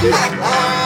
This